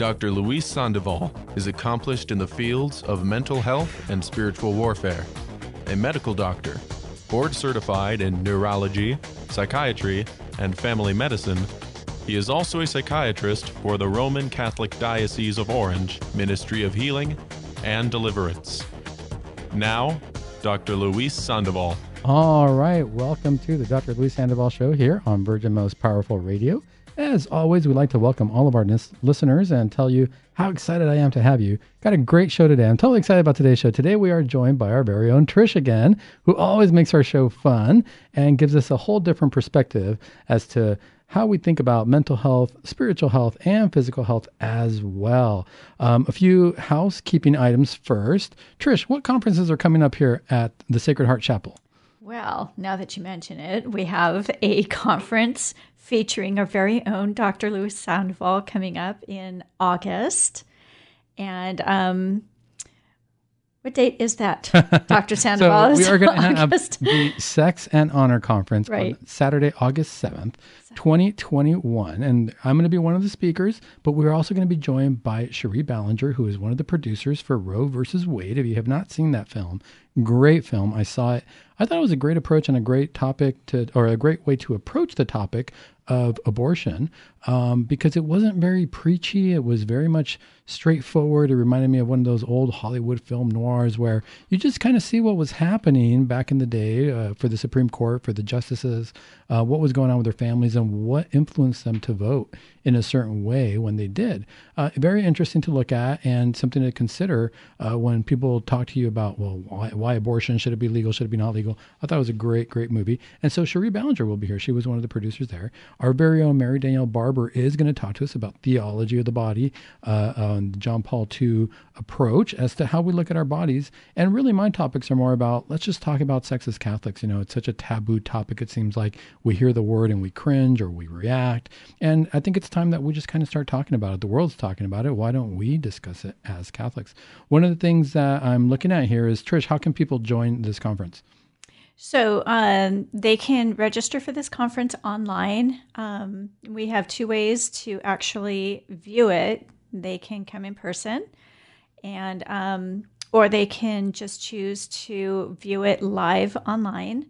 Dr. Luis Sandoval is accomplished in the fields of mental health and spiritual warfare, a medical doctor, board certified in neurology, psychiatry, and family medicine. He is also a psychiatrist for the Roman Catholic Diocese of Orange Ministry of Healing and Deliverance. Now, Dr. Luis Sandoval. All right, welcome to the Dr. Luis Sandoval Show here on Virgin Most Powerful Radio. As always, we'd like to welcome all of our nis- listeners and tell you how excited I am to have you. Got a great show today. I'm totally excited about today's show. Today, we are joined by our very own Trish again, who always makes our show fun and gives us a whole different perspective as to how we think about mental health, spiritual health, and physical health as well. Um, a few housekeeping items first. Trish, what conferences are coming up here at the Sacred Heart Chapel? Well, now that you mention it, we have a conference featuring our very own Dr. Luis Sandoval coming up in August. And um, what date is that, Dr. Sandoval? so we are going to have the Sex and Honor Conference right. on Saturday, August 7th, 2021. And I'm going to be one of the speakers, but we're also going to be joined by Cherie Ballinger, who is one of the producers for Roe versus Wade. If you have not seen that film, great film. I saw it. I thought it was a great approach and a great topic to, or a great way to approach the topic of abortion um, because it wasn't very preachy. It was very much straightforward. It reminded me of one of those old Hollywood film noirs where you just kind of see what was happening back in the day uh, for the Supreme Court, for the justices, uh, what was going on with their families, and what influenced them to vote in a certain way when they did. Uh, very interesting to look at and something to consider uh, when people talk to you about, well, why, why, abortion? Should it be legal? Should it be not legal? I thought it was a great, great movie. And so Cherie Ballinger will be here. She was one of the producers there. Our very own Mary Danielle Barber is going to talk to us about theology of the body, uh, John Paul II approach as to how we look at our bodies. And really, my topics are more about let's just talk about sex as Catholics. You know, it's such a taboo topic. It seems like we hear the word and we cringe or we react. And I think it's time that we just kind of start talking about it. The world's talking about it. Why don't we discuss it as Catholics? One of the things that I'm looking at here is Trish, how can people join this conference? So um, they can register for this conference online. Um, we have two ways to actually view it. They can come in person, and um, or they can just choose to view it live online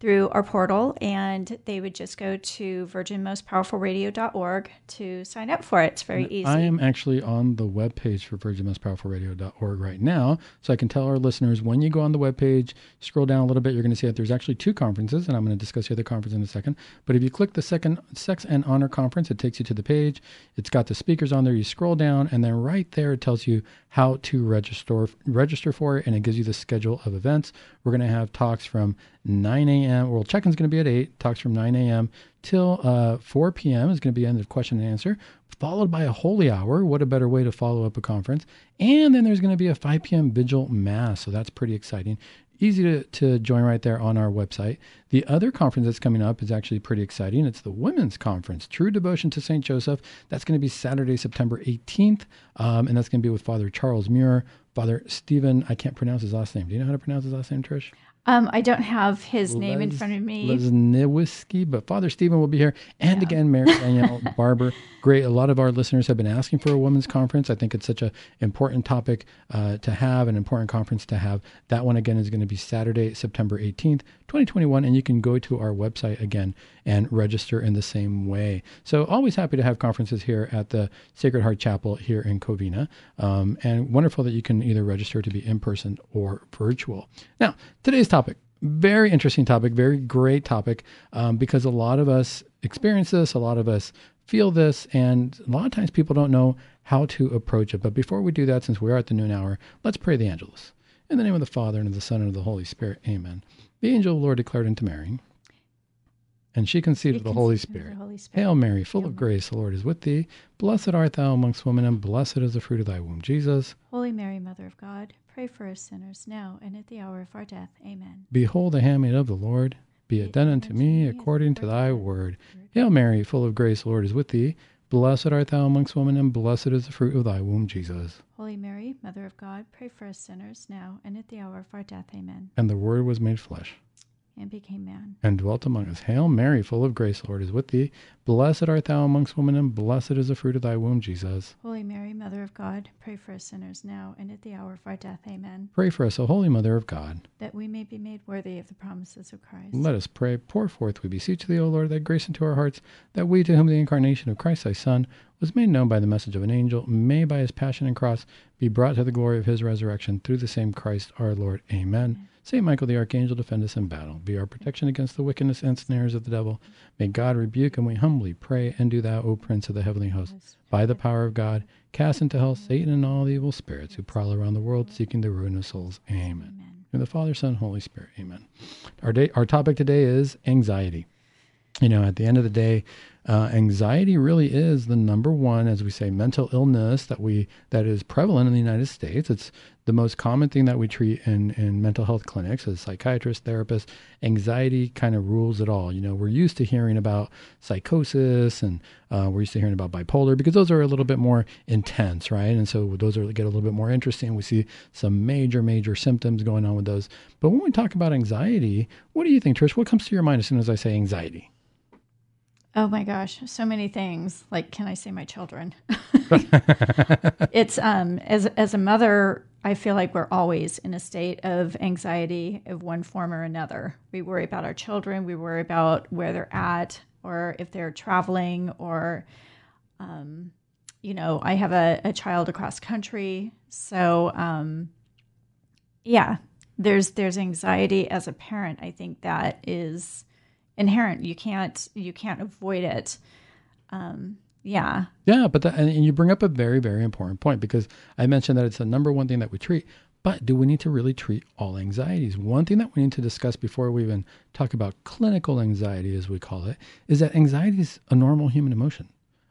through our portal and they would just go to virginmostpowerfulradio.org to sign up for it. It's very and easy. I am actually on the webpage for virginmostpowerfulradio.org right now. So I can tell our listeners when you go on the webpage, scroll down a little bit, you're going to see that there's actually two conferences, and I'm going to discuss the other conference in a second. But if you click the second Sex and Honor Conference, it takes you to the page. It's got the speakers on there. You scroll down, and then right there it tells you how to register register for it, and it gives you the schedule of events. We're going to have talks from 9 a.m. Well, check-in's going to be at 8. Talks from 9 a.m. till uh, 4 p.m. is going to be end of question and answer, followed by a holy hour. What a better way to follow up a conference. And then there's going to be a 5 p.m. vigil mass. So that's pretty exciting. Easy to, to join right there on our website. The other conference that's coming up is actually pretty exciting. It's the Women's Conference, True Devotion to St. Joseph. That's going to be Saturday, September 18th. Um, and that's going to be with Father Charles Muir, Father Stephen, I can't pronounce his last name. Do you know how to pronounce his last name, Trish? Um, I don't have his Les, name in front of me. Lesniewski, but Father Stephen will be here. And yeah. again, Mary Danielle Barber. Great. A lot of our listeners have been asking for a women's conference. I think it's such an important topic uh, to have, an important conference to have. That one, again, is going to be Saturday, September 18th, 2021. And you can go to our website again and register in the same way. So, always happy to have conferences here at the Sacred Heart Chapel here in Covina. Um, and wonderful that you can either register to be in person or virtual. Now, today's topic very interesting topic, very great topic, um, because a lot of us experience this, a lot of us feel this, and a lot of times people don't know how to approach it. But before we do that, since we are at the noon hour, let's pray the Angelus. In the name of the Father, and of the Son, and of the Holy Spirit, amen. The angel of the Lord declared unto Mary, and she conceived of the Holy Spirit. Holy Spirit. Hail Mary, full Hail of grace, the Lord is with thee. Blessed art thou amongst women, and blessed is the fruit of thy womb, Jesus. Holy Mary, Mother of God, pray for us sinners now and at the hour of our death. Amen. Behold the handmaid of the Lord. Be it done unto me according to thy word. Hail Mary, full of grace, the Lord is with thee. Blessed art thou amongst women, and blessed is the fruit of thy womb, Jesus. Holy Mary, Mother of God, pray for us sinners now and at the hour of our death. Amen. And the Word was made flesh and became man. and dwelt among us. Hail Mary, full of grace, the Lord is with thee. Blessed art thou amongst women, and blessed is the fruit of thy womb, Jesus. Holy Mary, Mother of God, pray for us sinners now and at the hour of our death. Amen. Pray for us, O Holy Mother of God. That we may be made worthy of the promises of Christ. Let us pray. Pour forth, we beseech thee, O Lord, thy grace into our hearts, that we, to whom the incarnation of Christ thy Son was made known by the message of an angel, may by his passion and cross be brought to the glory of his resurrection through the same Christ our Lord. Amen. Saint Michael the Archangel, defend us in battle. Be our protection against the wickedness and snares of the devil. May God rebuke, and we humbly pray, and do thou, O Prince of the heavenly host, by the power of God, cast into hell Satan and all the evil spirits who prowl around the world seeking the ruin of souls. Amen. Amen. In the Father, Son, Holy Spirit. Amen. Our day, our topic today is anxiety. You know, at the end of the day, uh, anxiety really is the number one, as we say, mental illness that we that is prevalent in the United States. It's the most common thing that we treat in in mental health clinics as psychiatrists, therapists. Anxiety kind of rules it all. You know, we're used to hearing about psychosis and uh, we're used to hearing about bipolar because those are a little bit more intense, right? And so those are get a little bit more interesting. We see some major, major symptoms going on with those. But when we talk about anxiety, what do you think, Trish? What comes to your mind as soon as I say anxiety? Oh my gosh, so many things. Like, can I say my children? it's um as as a mother, I feel like we're always in a state of anxiety of one form or another. We worry about our children, we worry about where they're at, or if they're traveling, or um, you know, I have a, a child across country, so um, yeah, there's there's anxiety as a parent. I think that is inherent. You can't you can't avoid it. Um, yeah, Yeah, but and you bring up a very, very important point because I mentioned that it's the number one thing that we treat. But do we need to really treat all anxieties? One thing that we need to discuss before we even talk about clinical anxiety, as we call it, is that anxiety is a normal human emotion.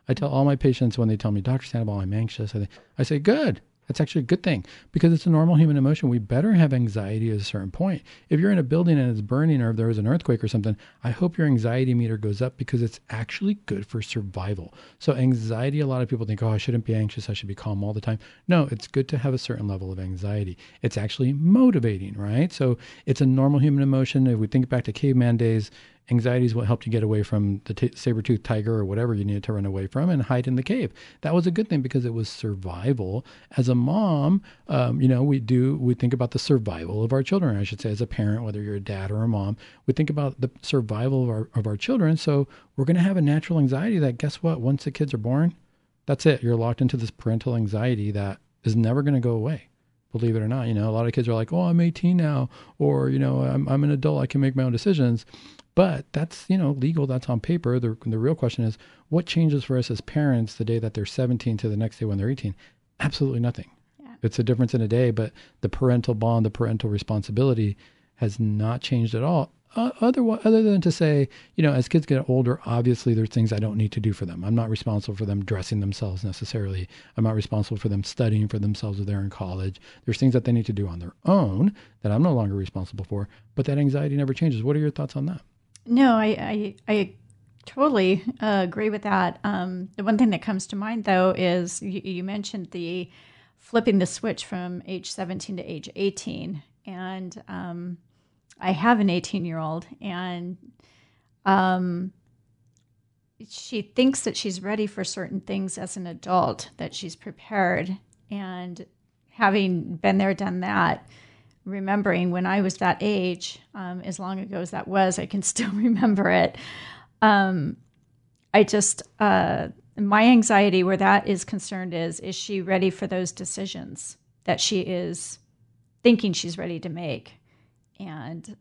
I tell all my patients when they tell me, Dr. Sandoval, I'm anxious, I, I say, good. That's actually a good thing because it's a normal human emotion. We better have anxiety at a certain point. If you're in a building and it's burning or if there was an earthquake or something, I hope your anxiety meter goes up because it's actually good for survival. So, anxiety, a lot of people think, oh, I shouldn't be anxious. I should be calm all the time. No, it's good to have a certain level of anxiety. It's actually motivating, right? So, it's a normal human emotion. If we think back to caveman days, Anxiety is what helped you get away from the t- saber-toothed tiger or whatever you needed to run away from and hide in the cave. That was a good thing because it was survival. As a mom, um, you know, we do we think about the survival of our children. I should say, as a parent, whether you're a dad or a mom, we think about the survival of our of our children. So we're going to have a natural anxiety that guess what? Once the kids are born, that's it. You're locked into this parental anxiety that is never going to go away believe it or not. You know, a lot of kids are like, "Oh, I'm 18 now," or you know, "I'm I'm an adult. I can make my own decisions." But that's you know legal. That's on paper. The the real question is, what changes for us as parents the day that they're 17 to the next day when they're 18? Absolutely nothing. Yeah. It's a difference in a day, but the parental bond, the parental responsibility, has not changed at all. Uh, other other than to say, you know, as kids get older, obviously there's things I don't need to do for them. I'm not responsible for them dressing themselves necessarily. I'm not responsible for them studying for themselves if they're in college. There's things that they need to do on their own that I'm no longer responsible for. But that anxiety never changes. What are your thoughts on that? No, I I, I totally uh, agree with that. Um, the one thing that comes to mind though is you, you mentioned the flipping the switch from age 17 to age 18, and um, I have an 18 year old, and um, she thinks that she's ready for certain things as an adult, that she's prepared, and having been there, done that remembering when I was that age, um, as long ago as that was, I can still remember it. Um, I just, uh, my anxiety where that is concerned is, is she ready for those decisions that she is thinking she's ready to make? And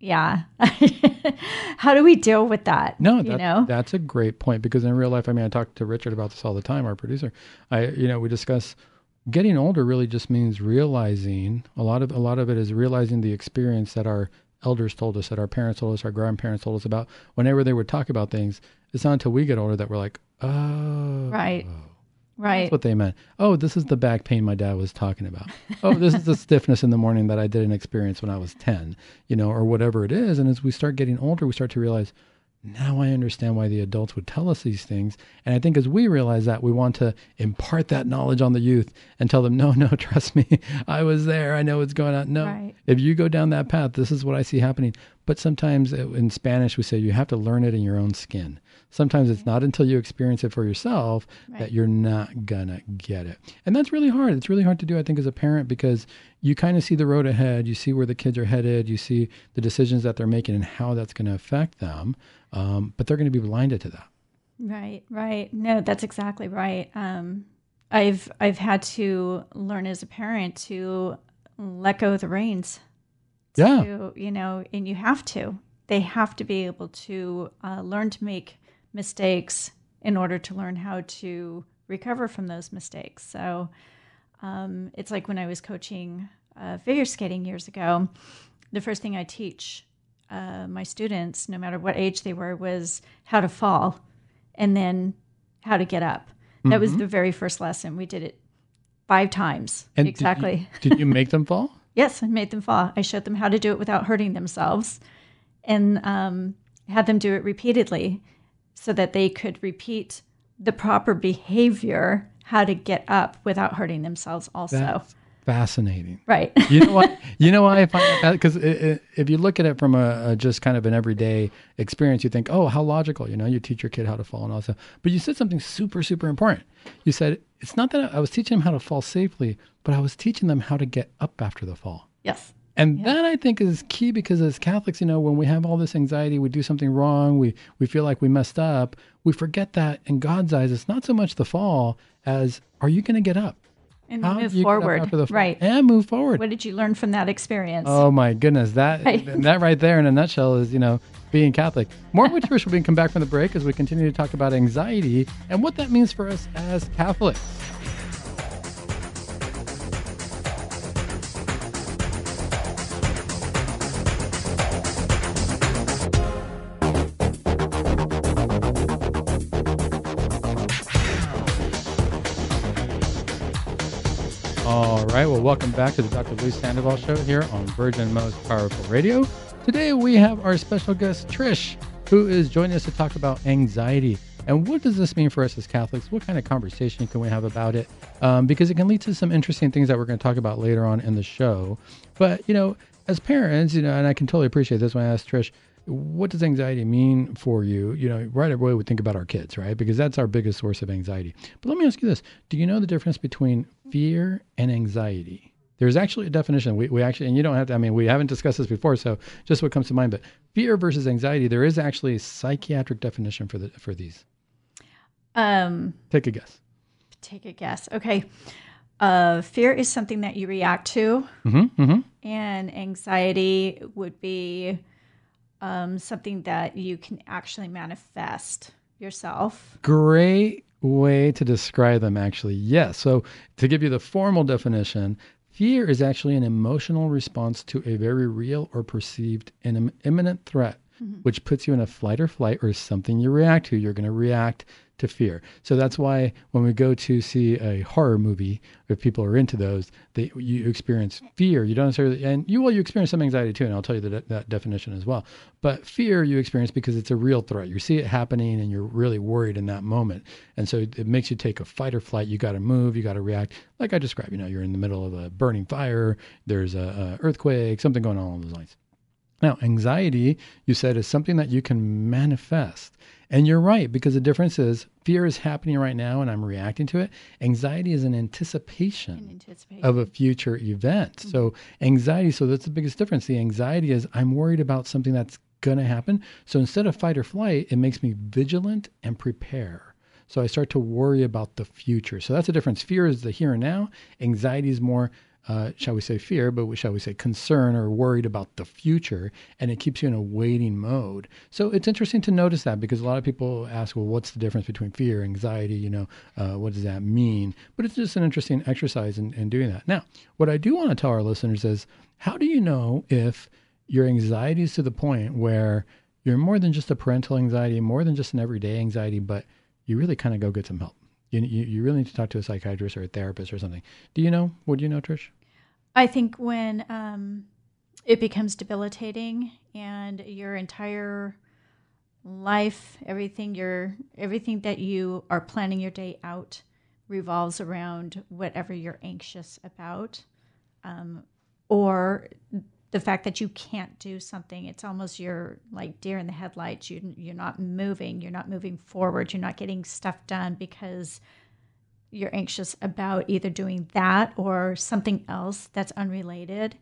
yeah, how do we deal with that? No, you know, that's a great point because in real life, I mean, I talk to Richard about this all the time, our producer. I, you know, we discuss getting older really just means realizing a lot of a lot of it is realizing the experience that our elders told us, that our parents told us, our grandparents told us about. Whenever they would talk about things, it's not until we get older that we're like, oh, right, right. That's what they meant. Oh, this is the back pain my dad was talking about. Oh, this is the stiffness in the morning that I didn't experience when I was ten, you know, or whatever it is. And as we start getting older, we start to realize now I understand why the adults would tell us these things. And I think as we realize that, we want to impart that knowledge on the youth and tell them, no, no, trust me, I was there. I know what's going on. No, Right. if you go down that path, this is what I see happening. But sometimes uh, in Spanish we say you have to learn it in your own skin. Sometimes it's not until you experience it for yourself Right. that you're not gonna get it. And that's really hard. It's really hard to do, I think, as a parent because you kind of see the road ahead, you see where the kids are headed, you see the decisions that they're making and how that's going to affect them. Um, but they're going to be blinded to that. Right, right. No, that's exactly right. Um, I've I've had to learn as a parent to let go of the reins. Yeah. To, you know, and you have to. They have to be able to uh, learn to make mistakes in order to learn how to recover from those mistakes. So um, it's like when I was coaching uh, figure skating years ago. The first thing I teach uh, my students, no matter what age they were, was how to fall and then how to get up. That was the very first lesson. We did it five times. And did you- exactly. Did you, make them fall? Yes, I made them fall. I showed them how to do it without hurting themselves and um, had them do it repeatedly so that they could repeat the proper behavior, how to get up without hurting themselves, also. That's fascinating. right. You know what? You know why I find that because if you look at it from a, a just kind of an everyday experience, you think, oh, how logical. You know, you teach your kid how to fall and all that. stuff. But you said something super, super important. You said it's not that I was teaching them how to fall safely, but I was teaching them how to get up after the fall. yes. And that I think is key because as Catholics, you know, when we have all this anxiety, we do something wrong, we we feel like we messed up, we forget that in God's eyes, it's not so much the fall as are you going to get up? And How move do you get up forward. Right. And move forward. What did you learn from that experience? Oh my goodness, that Right. that right there in a nutshell is you know being Catholic. More with Trish will be come back from the break as we continue to talk about anxiety and what that means for us as Catholics. Right. Well, welcome back to the Dr. Lou Sandoval Show here on Virgin Most Powerful Radio. Today we have our special guest Trish, who is joining us to talk about anxiety and what does this mean for us as Catholics. What kind of conversation can we have about it? Um, because it can lead to some interesting things that we're going to talk about later on in the show. But you know, as parents, you know, and I can totally appreciate this when I asked Trish, what does anxiety mean for you? You know, right away we think about our kids, right? Because that's our biggest source of anxiety. But let me ask you this: Do you know the difference between fear and anxiety? There's actually a definition. We, we actually, and you don't have to, I mean, we haven't discussed this before, so just what comes to mind. But fear versus anxiety, there is actually a psychiatric definition for the for these. Um, Take a guess. take a guess. Okay. Uh, fear is something that you react to, Mm-hmm, mm-hmm. and anxiety would be um, something that you can actually manifest yourself. Great way to describe them, actually. Yes. So, to give you the formal definition, fear is actually an emotional response to a very real or perceived im- imminent threat, Mm-hmm. which puts you in a flight or flight or something you react to. You're going to react to fear. So that's why when we go to see a horror movie, if people are into those, they you experience fear. You don't necessarily, and you well, you experience some anxiety too, and I'll tell you that that definition as well. But fear you experience because it's a real threat. You see it happening, and you're really worried in that moment, and so it makes you take a fight or flight. You got to move. You got to react. Like I described, you know, you're in the middle of a burning fire. There's a, a earthquake, something going on along those lines. Now, anxiety, you said, is something that you can manifest. And you're right, because the difference is fear is happening right now and I'm reacting to it. Anxiety is an anticipation Anticipation. of a future event. So, mm-hmm. anxiety, so that's the biggest difference. The anxiety is I'm worried about something that's going to happen. So, instead of fight or flight, it makes me vigilant and prepare. So, I start to worry about the future. So, that's the difference. Fear is the here and now, anxiety is more uh, shall we say fear, but we, shall we say concern or worried about the future, and it keeps you in a waiting mode. So it's interesting to notice that because a lot of people ask, well, what's the difference between fear, anxiety? You know, uh, what does that mean? But it's just an interesting exercise in, in doing that. Now, what I do want to tell our listeners is, how do you know if your anxiety is to the point where you're more than just a parental anxiety, more than just an everyday anxiety, but you really kind of go get some help? You, you, you really need to talk to a psychiatrist or a therapist or something. Do you know? Would you know, Trish? I think when um, it becomes debilitating and your entire life, everything your everything that you are planning your day out revolves around whatever you're anxious about, um, or the fact that you can't do something it's almost you're like deer in the headlights you, you're not moving you're not moving forward you're not getting stuff done because you're anxious about either doing that or something else that's unrelated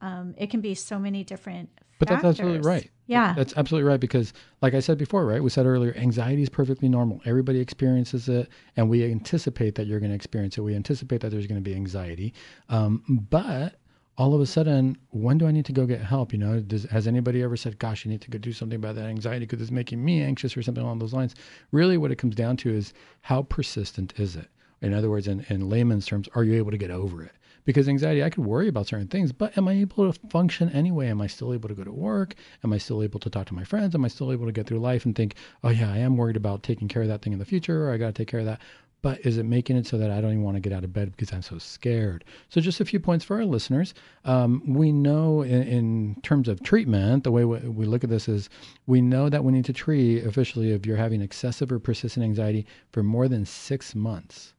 um, it can be so many different but that's absolutely right. yeah That's absolutely right because, like I said before, right? We said earlier, anxiety is perfectly normal. Everybody experiences it, and we anticipate that you're going to experience it. We anticipate that there's going to be anxiety. Um, but all of a sudden, when do I need to go get help? You know, does, has anybody ever said, "Gosh, you need to go do something about that anxiety because it's making me anxious" or something along those lines? Really, what it comes down to is how persistent is it? In other words, in, in layman's terms, are you able to get over it? Because anxiety, I could worry about certain things, but am I able to function anyway? Am I still able to go to work? Am I still able to talk to my friends? Am I still able to get through life and think, oh, yeah, I am worried about taking care of that thing in the future, or I got to take care of that? But is it making it so that I don't even want to get out of bed because I'm so scared? So, just a few points for our listeners. Um, we know in, in, terms of treatment, the way we, we look at this is we know that we need to treat officially if you're having excessive or persistent anxiety for more than six months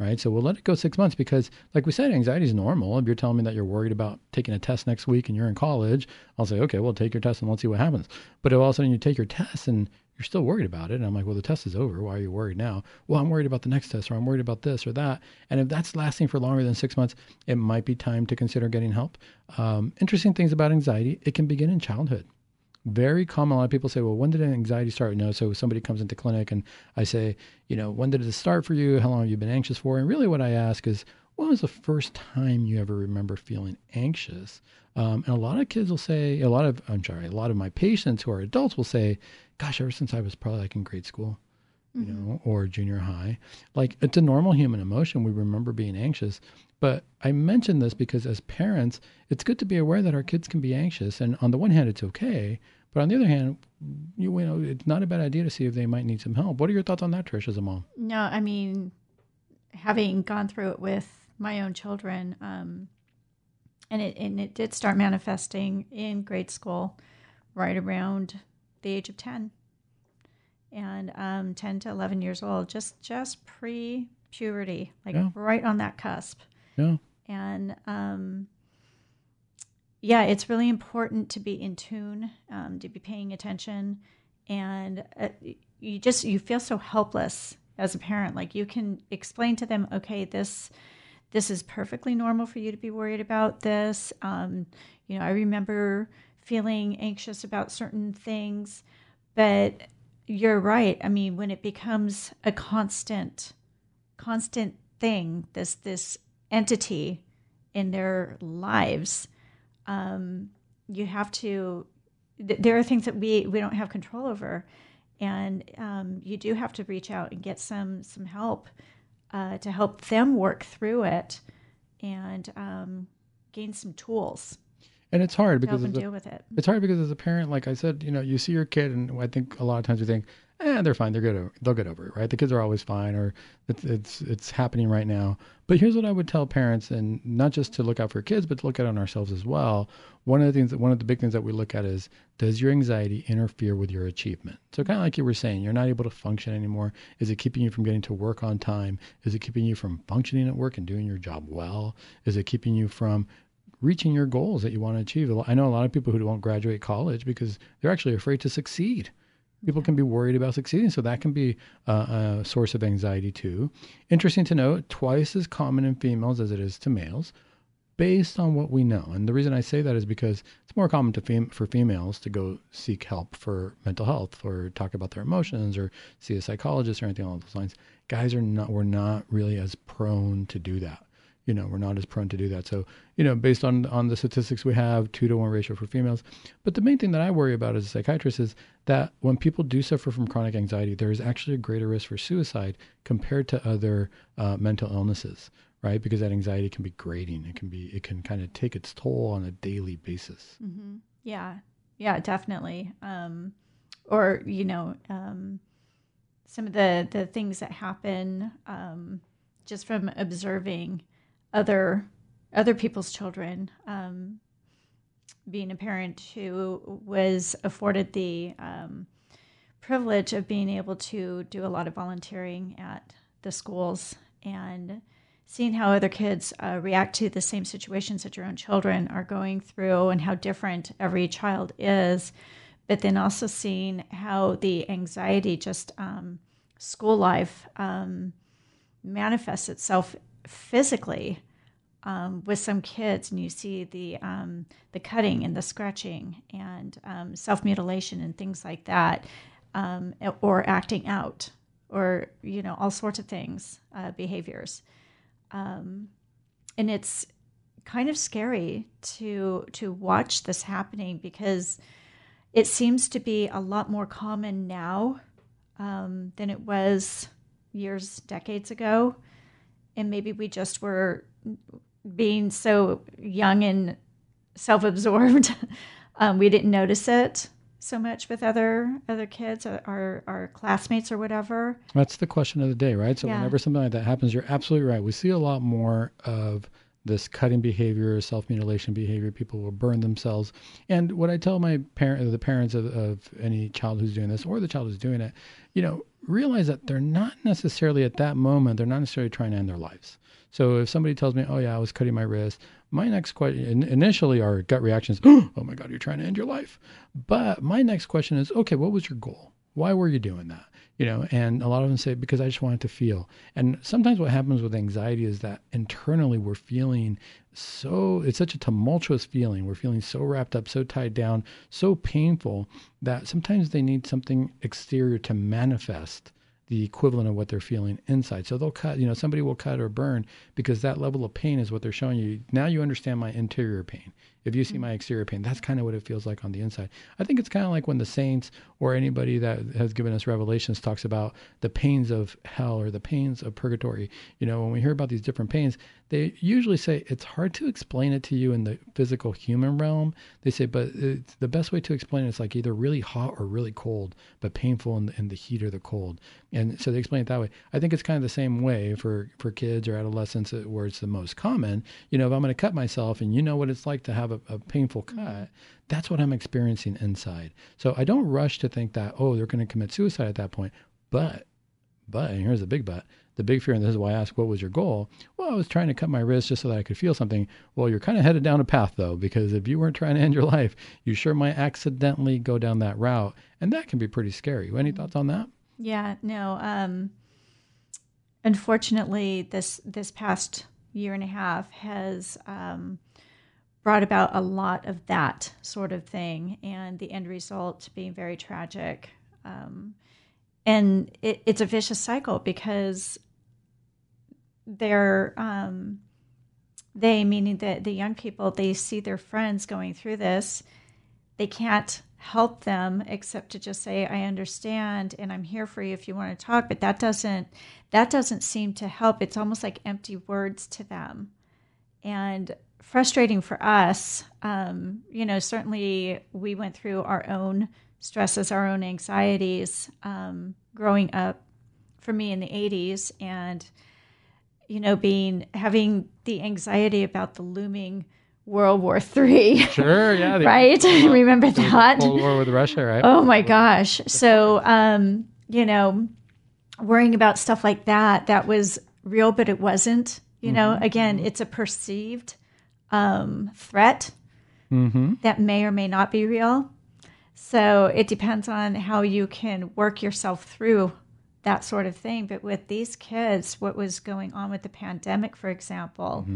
right? So we'll let it go six months because, like we said, anxiety is normal. If you're telling me that you're worried about taking a test next week and you're in college, I'll say, okay, well, take your test and let's see what happens. But if all of a sudden you take your test and you're still worried about it, and I'm like, well, the test is over. Why are you worried now? Well, I'm worried about the next test, or I'm worried about this or that. And if that's lasting for longer than six months, it might be time to consider getting help. Um, interesting things about anxiety: it can begin in childhood very common. A lot of people say, well, when did anxiety start? Know, so somebody comes into clinic and I say, you know, when did it start for you? How long have you been anxious for? And really what I ask is, when was the first time you ever remember feeling anxious? Um, and a lot of kids will say, a lot of, I'm sorry, a lot of my patients who are adults will say, gosh, ever since I was probably like in grade school, you mm-hmm. know, or junior high. Like it's a normal human emotion. We remember being anxious. But I mention this because as parents, it's good to be aware that our kids can be anxious. And on the one hand, it's okay. But on the other hand, you, you know, it's not a bad idea to see if they might need some help. What are your thoughts on that, Trish, as a mom? No, I mean, having gone through it with my own children, um, and it and it did start manifesting in grade school, right around the age of ten, and um, ten to eleven years old, just just pre puberty, like yeah. right on that cusp. Yeah. And um, yeah, it's really important to be in tune, um, to be paying attention, and uh, you just you feel so helpless as a parent. Like you can explain to them, okay, this this is perfectly normal for you to be worried about this. Um, you know, I remember feeling anxious about certain things, but you're right. I mean, when it becomes a constant, constant thing, this this entity in their lives, um, you have to. Th- there are things that we we don't have control over, and um, you do have to reach out and get some some help uh, to help them work through it and um, gain some tools. And it's hard because help deal with it. It's hard because as a parent, like I said, you know, you see your kid, and I think a lot of times we think, eh, they're fine. They're good. They'll get over it, right? The kids are always fine, or it's it's it's happening right now. But here's what I would tell parents, and not just to look out for kids, but to look out on ourselves as well. One of the things that one of the big things that we look at is does your anxiety interfere with your achievement? So kind of like you were saying, you're not able to function anymore. Is it keeping you from getting to work on time? Is it keeping you from functioning at work and doing your job well? Is it keeping you from reaching your goals that you want to achieve? I know a lot of people who won't graduate college because they're actually afraid to succeed People can be worried about succeeding, so that can be a, a source of anxiety too. Interesting to note, twice as common in females as it is to males, based on what we know. And the reason I say that is because it's more common fem- for females to go seek help for mental health or talk about their emotions or see a psychologist or anything along those lines. Guys are not we're not really as prone to do that you know we're not as prone to do that. So you know based on on the statistics we have two to one ratio for females. But the main thing that i worry about as a psychiatrist is that when people do suffer from chronic anxiety there is actually a greater risk for suicide compared to other uh, mental illnesses right? Because that anxiety can be grating. It can be it can kind of take its toll on a daily basis. Mm-hmm. yeah. Yeah definitely. Um, or you know um, some of the the things that happen um, just from observing other other people's children. Um, being a parent who was afforded the um, privilege of being able to do a lot of volunteering at the schools and seeing how other kids uh, react to the same situations that your own children are going through and how different every child is, but then also seeing how the anxiety, just um, school life, um, manifests itself physically um, with some kids, and you see the um, the cutting and the scratching and um, self mutilation and things like that, um, or acting out, or you know all sorts of things, uh, behaviors, um, and it's kind of scary to to watch this happening because it seems to be a lot more common now um, than it was years, decades ago. And maybe we just were being so young and self absorbed, um, we didn't notice it so much with other other kids or our, our classmates or whatever. That's the question of the day, right? So Yeah. whenever something like that happens, you're absolutely right. We see a lot more of this cutting behavior, self mutilation behavior. People will burn themselves. And what I tell my parent, the parents of, of any child who's doing this or the child who's doing it, you know, realize that they're not necessarily at that moment. They're not necessarily trying to end their lives. So if somebody tells me, "Oh yeah, I was cutting my wrist," my next question initially our gut reaction is, "Oh my God, you're trying to end your life." But my next question is, "Okay, what was your goal? Why were you doing that?" You know, and a lot of them say because I just wanted to feel. And sometimes what happens with anxiety is that internally we're feeling so it's such a tumultuous feeling. We're feeling so wrapped up, so tied down, so painful that sometimes they need something exterior to manifest the equivalent of what they're feeling inside. So they'll cut, you know, somebody will cut or burn because that level of pain is what they're showing you. Now you understand my interior pain. If you see my exterior pain, that's kind of what it feels like on the inside. I think it's kind of like when the saints or anybody that has given us revelations talks about the pains of hell or the pains of purgatory. You know, when we hear about these different pains, they usually say it's hard to explain it to you in the physical human realm. They say, but it's, the best way to explain it is like either really hot or really cold, but painful in the, in the heat or the cold. And so they explain it that way. I think it's kind of the same way for, for kids or adolescents uh, where it's the most common. You know, if I'm going to cut myself and you know what it's like to have a, a painful cut, that's what I'm experiencing inside. So I don't rush to think that, oh, they're going to commit suicide at that point. But, but, and here's the big but, the big fear, and this is why I asked, what was your goal? Well, I was trying to cut my wrist just so that I could feel something. Well, you're kind of headed down a path, though, because if you weren't trying to end your life, you sure might accidentally go down that route. And that can be pretty scary. Any thoughts on that? Yeah, no. Um, unfortunately, this this past year and a half has um, brought about a lot of that sort of thing, and the end result being very tragic. Um, and it, it's a vicious cycle because they're um, they meaning the the young people they see their friends going through this. They can't help them except to just say i understand and i'm here for you if you want to talk but that doesn't that doesn't seem to help. It's almost like empty words to them. And frustrating for us um, you know certainly we went through our own stresses our own anxieties um, growing up for me in the 80s and you know being having the anxiety about the looming world war three Sure, yeah. the- right remember the that Cold War with Russia, right? Oh my gosh. So, um, you know, worrying about stuff like that, that was real, but it wasn't. You know, again, it's a perceived um, threat Mm-hmm. that may or may not be real. So it depends on how you can work yourself through that sort of thing. But with these kids, what was going on with the pandemic, for example,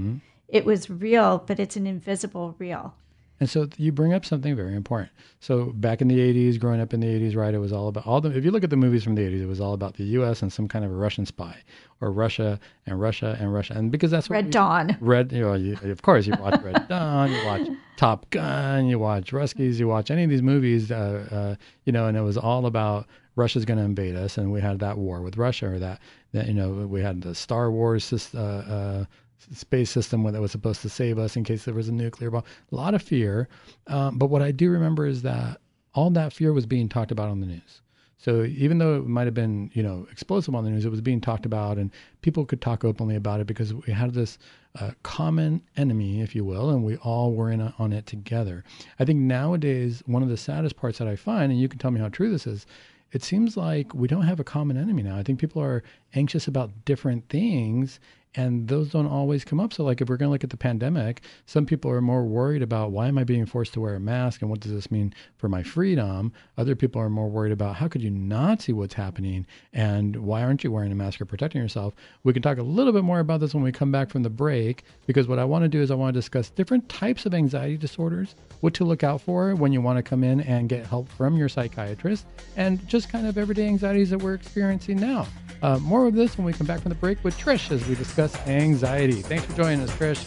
it was real, but it's an invisible real. And so you bring up something very important. So back in the 80s, growing up in the 80s, right, it was all about all the if you look at the movies from the 80s, it was all about the US and some kind of a Russian spy or Russia and Russia and Russia. And because that's what Red we- Dawn. Red, you know, you, of course, you watch Red Dawn, you watch Top Gun, you watch Russkies, you watch any of these movies, uh, uh, you know, and it was all about Russia's going to invade us, and we had that war with Russia, or that, that you know, we had the Star Wars uh, uh, space system that was supposed to save us in case there was a nuclear bomb. A lot of fear, um, but what I do remember is that all that fear was being talked about on the news. So even though it might have been, you know, explosive on the news, it was being talked about, and people could talk openly about it because we had this uh, common enemy, if you will, and we all were in on it together. I think nowadays one of the saddest parts that I find, and you can tell me how true this is, it seems like we don't have a common enemy now. I think people are anxious about different things, and those don't always come up. So, like if we're going to look at the pandemic, some people are more worried about why am I being forced to wear a mask and what does this mean for my freedom. Other people are more worried about how could you not see what's happening and why aren't you wearing a mask or protecting yourself. We can talk a little bit more about this when we come back from the break because what I want to do is I want to discuss different types of anxiety disorders, what to look out for when you want to come in and get help from your psychiatrist, and just kind of everyday anxieties that we're experiencing now. Uh, more of this when we come back from the break with Trish as we discuss anxiety. Thanks for joining us, Trish.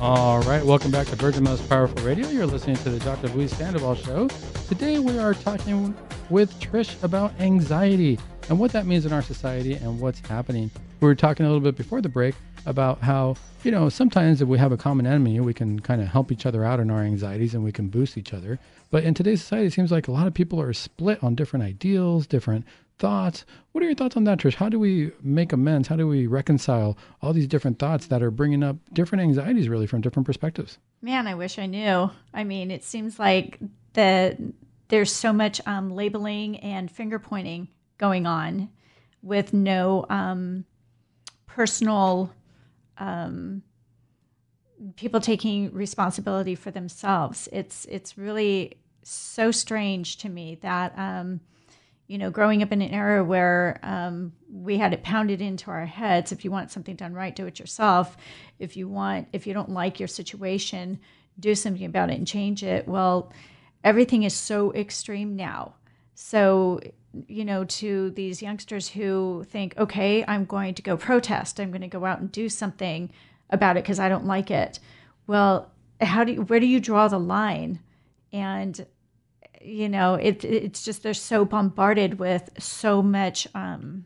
All right, welcome back to Virgin Most Powerful Radio. You're listening to the Dr. Luis Sandoval Show. Today we are talking with Trish about anxiety and what that means in our society and what's happening. We were talking a little bit before the break about how, you know, sometimes if we have a common enemy, we can kind of help each other out in our anxieties and we can boost each other. But in today's society, it seems like a lot of people are split on different ideals, different thoughts. What are your thoughts on that, Trish? How do we make amends? How do we reconcile all these different thoughts that are bringing up different anxieties, really, from different perspectives? Man, I wish I knew. I mean, it seems like that there's so much um, labeling and finger pointing going on with no um, personal um, people taking responsibility for themselves. It's it's really so strange to me that um, you know, growing up in an era where um, we had it pounded into our heads: if you want something done right, do it yourself. If you want, if you don't like your situation, do something about it and change it. Well, everything is so extreme now. So you know, to these youngsters who think, okay, I'm going to go protest. I'm going to go out and do something about it because I don't like it. Well, how do you, where do you draw the line? And you know, it it's just they're so bombarded with so much um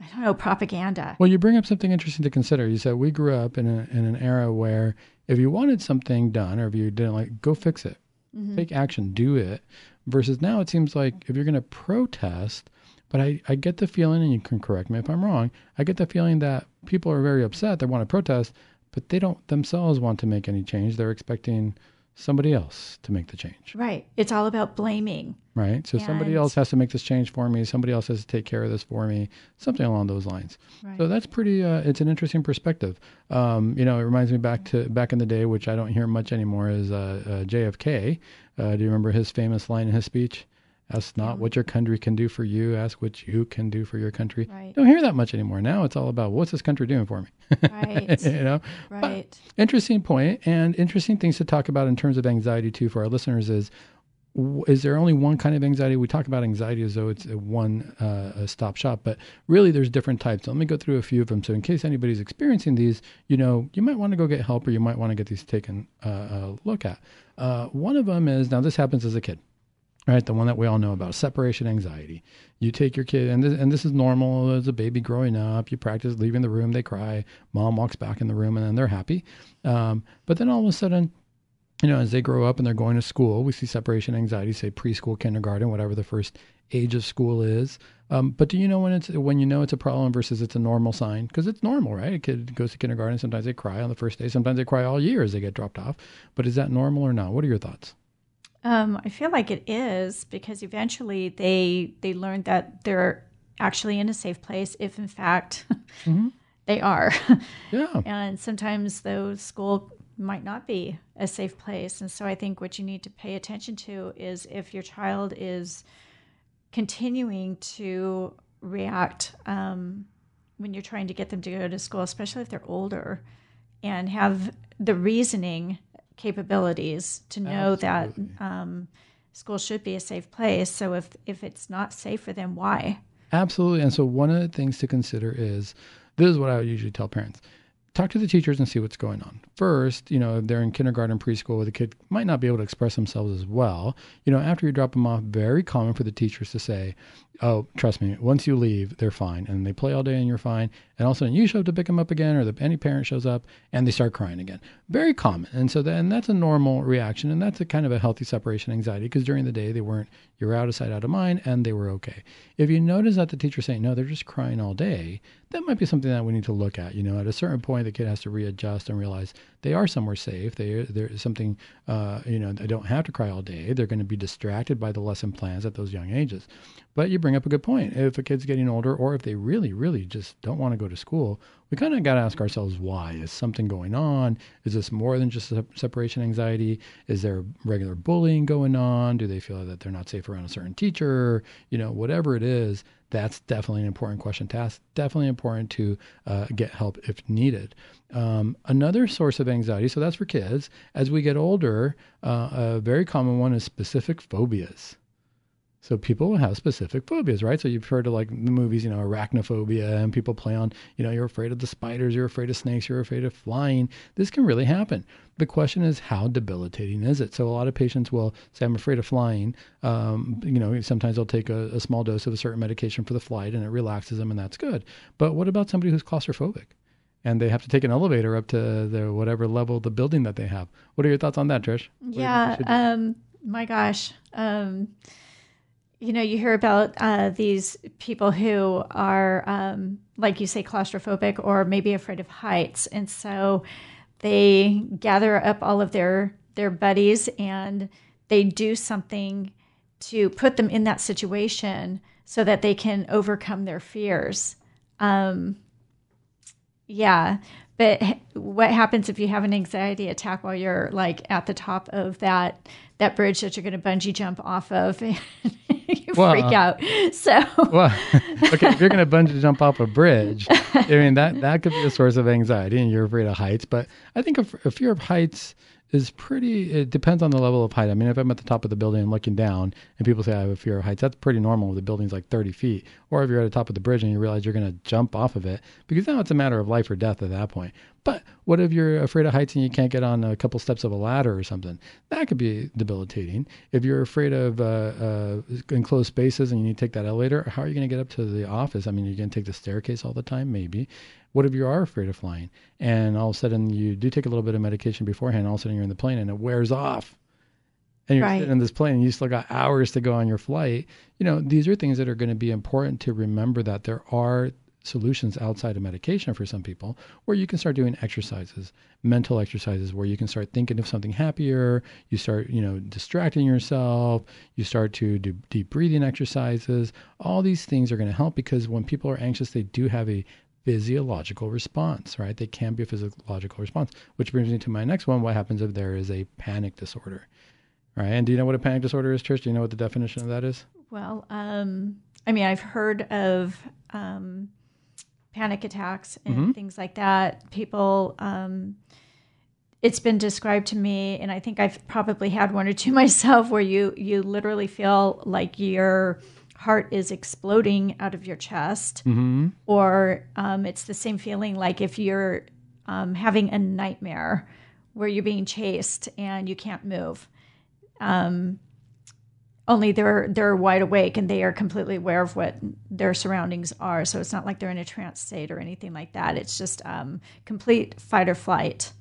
I don't know, propaganda. Well, you bring up something interesting to consider. You said we grew up in a, in an era where if you wanted something done or if you didn't like, go fix it, mm-hmm. take action, do it. Versus now, it seems like if you're going to protest, but I, I get the feeling, and you can correct me if I'm wrong, I get the feeling that people are very upset. They want to protest, but they don't themselves want to make any change. They're expecting somebody else to make the change. Right. It's all about blaming. Right. So and somebody else has to make this change for me. Somebody else has to take care of this for me. Something along those lines. Right. So that's pretty. Uh, it's an interesting perspective. Um, you know, it reminds me back to back in the day, which I don't hear much anymore, is uh, uh, JFK. Uh, do you remember his famous line in his speech? Ask not what your country can do for you. Ask what you can do for your country. Right. Don't hear that much anymore. Now it's all about what's this country doing for me. Right. you know. Right. But interesting point and interesting things to talk about in terms of anxiety too for our listeners is is there only one kind of anxiety? We talk about anxiety as though it's a one uh, a stop shop, but really there's different types. So let me go through a few of them. So in case anybody's experiencing these, you know, you might want to go get help or you might want to get these taken uh, a look at. Uh, one of them is now this happens as a kid right? The one that we all know about, separation anxiety. You take your kid, and this, and this is normal as a baby growing up. You practice leaving the room, they cry, mom walks back in the room, and then they're happy. Um, but then all of a sudden, you know, as they grow up and they're going to school, we see separation anxiety, say preschool, kindergarten, whatever the first age of school is. Um, but do you know when it's when you know it's a problem versus it's a normal sign? Because it's normal, right? A kid goes to kindergarten, sometimes they cry on the first day, sometimes they cry all year as they get dropped off. But is that normal or not? What are your thoughts? Um, I feel like it is because eventually they they learn that they're actually in a safe place if in fact mm-hmm. they are. Yeah. and sometimes those school might not be a safe place. And so I think what you need to pay attention to is if your child is continuing to react um, when you're trying to get them to go to school, especially if they're older, and have the reasoning capabilities to know Absolutely. that um, school should be a safe place. So if if it's not safe for them, why? Absolutely. And so one of the things to consider is this is what I would usually tell parents. Talk to the teachers and see what's going on. First, you know, if they're in kindergarten, preschool, where the kid might not be able to express themselves as well. You know, after you drop them off, very common for the teachers to say, "Oh, trust me, once you leave, they're fine, and they play all day and you're fine." and all of a sudden you show up to pick them up again, or the, any parent shows up and they start crying again. Very common, and so then that's a normal reaction, and that's a kind of a healthy separation anxiety because during the day they weren't you're out of sight, out of mind, and they were okay. If you notice that the teacher's saying no, they're just crying all day, that might be something that we need to look at. You know, at a certain point, the kid has to readjust and realize they are somewhere safe. They there's something, uh, you know, they don't have to cry all day. They're going to be distracted by the lesson plans at those young ages. But you bring up a good point. If a kid's getting older, or if they really, really just don't want to go to school, we kind of got to ask ourselves why. Is something going on? Is this more than just separation anxiety? Is there regular bullying going on? Do they feel that they're not safe around a certain teacher? You know, whatever it is that's definitely an important question to ask. Definitely important to uh, get help if needed. Um, another source of anxiety, so that's for kids. As we get older, uh, a very common one is specific phobias. So people have specific phobias, right? So you've heard of like the movies, you know, arachnophobia, and people play on, you know, you're afraid of the spiders, you're afraid of snakes, you're afraid of flying. This can really happen. The question is, how debilitating is it? So a lot of patients will say, I'm afraid of flying. Um, you know, sometimes they'll take a, a small dose of a certain medication for the flight and it relaxes them, and that's good. But what about somebody who's claustrophobic? and they have to take an elevator up to the whatever level of the building that they have. What are your thoughts on that, Trish? Yeah, um, my gosh. Um, you know, you hear about uh, these people who are, um, like you say, claustrophobic or maybe afraid of heights, and so they gather up all of their their buddies and they do something to put them in that situation so that they can overcome their fears. Um, yeah, but what happens if you have an anxiety attack while you're like at the top of that that bridge that you're going to bungee jump off of? And you well, freak out. So, well, okay, if you're going to bungee jump off a bridge, I mean that that could be a source of anxiety, and you're afraid of heights. But I think a, a fear of heights is pretty. It depends on the level of height. I mean, if I'm at the top of the building and looking down, and people say I have a fear of heights, that's pretty normal. The building's like 30 feet, or if you're at the top of the bridge and you realize you're going to jump off of it, because now it's a matter of life or death at that point. But what if you're afraid of heights and you can't get on a couple steps of a ladder or something? That could be debilitating. If you're afraid of uh, uh, enclosed spaces and you need to take that elevator, how are you going to get up to the office? I mean, you're going to take the staircase all the time, maybe. What if you are afraid of flying and all of a sudden you do take a little bit of medication beforehand, all of a sudden you're in the plane and it wears off? And you're right. sitting in this plane and you still got hours to go on your flight. You know, these are things that are going to be important to remember that there are solutions outside of medication for some people where you can start doing exercises mental exercises where you can start thinking of something happier you start you know distracting yourself you start to do deep breathing exercises all these things are going to help because when people are anxious they do have a physiological response, right? They can be a physiological response, which brings me to my next one. What happens if there is a panic disorder, right? And do you know what a panic disorder is, Trish? Do you know what the definition of that is? Well, um, I mean, I've heard of um, panic attacks and mm-hmm. things like that. People, um, it's been described to me, and I think I've probably had one or two myself, where you you literally feel like you're heart is exploding out of your chest, mm-hmm. or um, it's the same feeling like if you're um, having a nightmare where you're being chased and you can't move. Um, only they're they're wide awake and they are completely aware of what their surroundings are. So it's not like they're in a trance state or anything like that. It's just um, complete fight or flight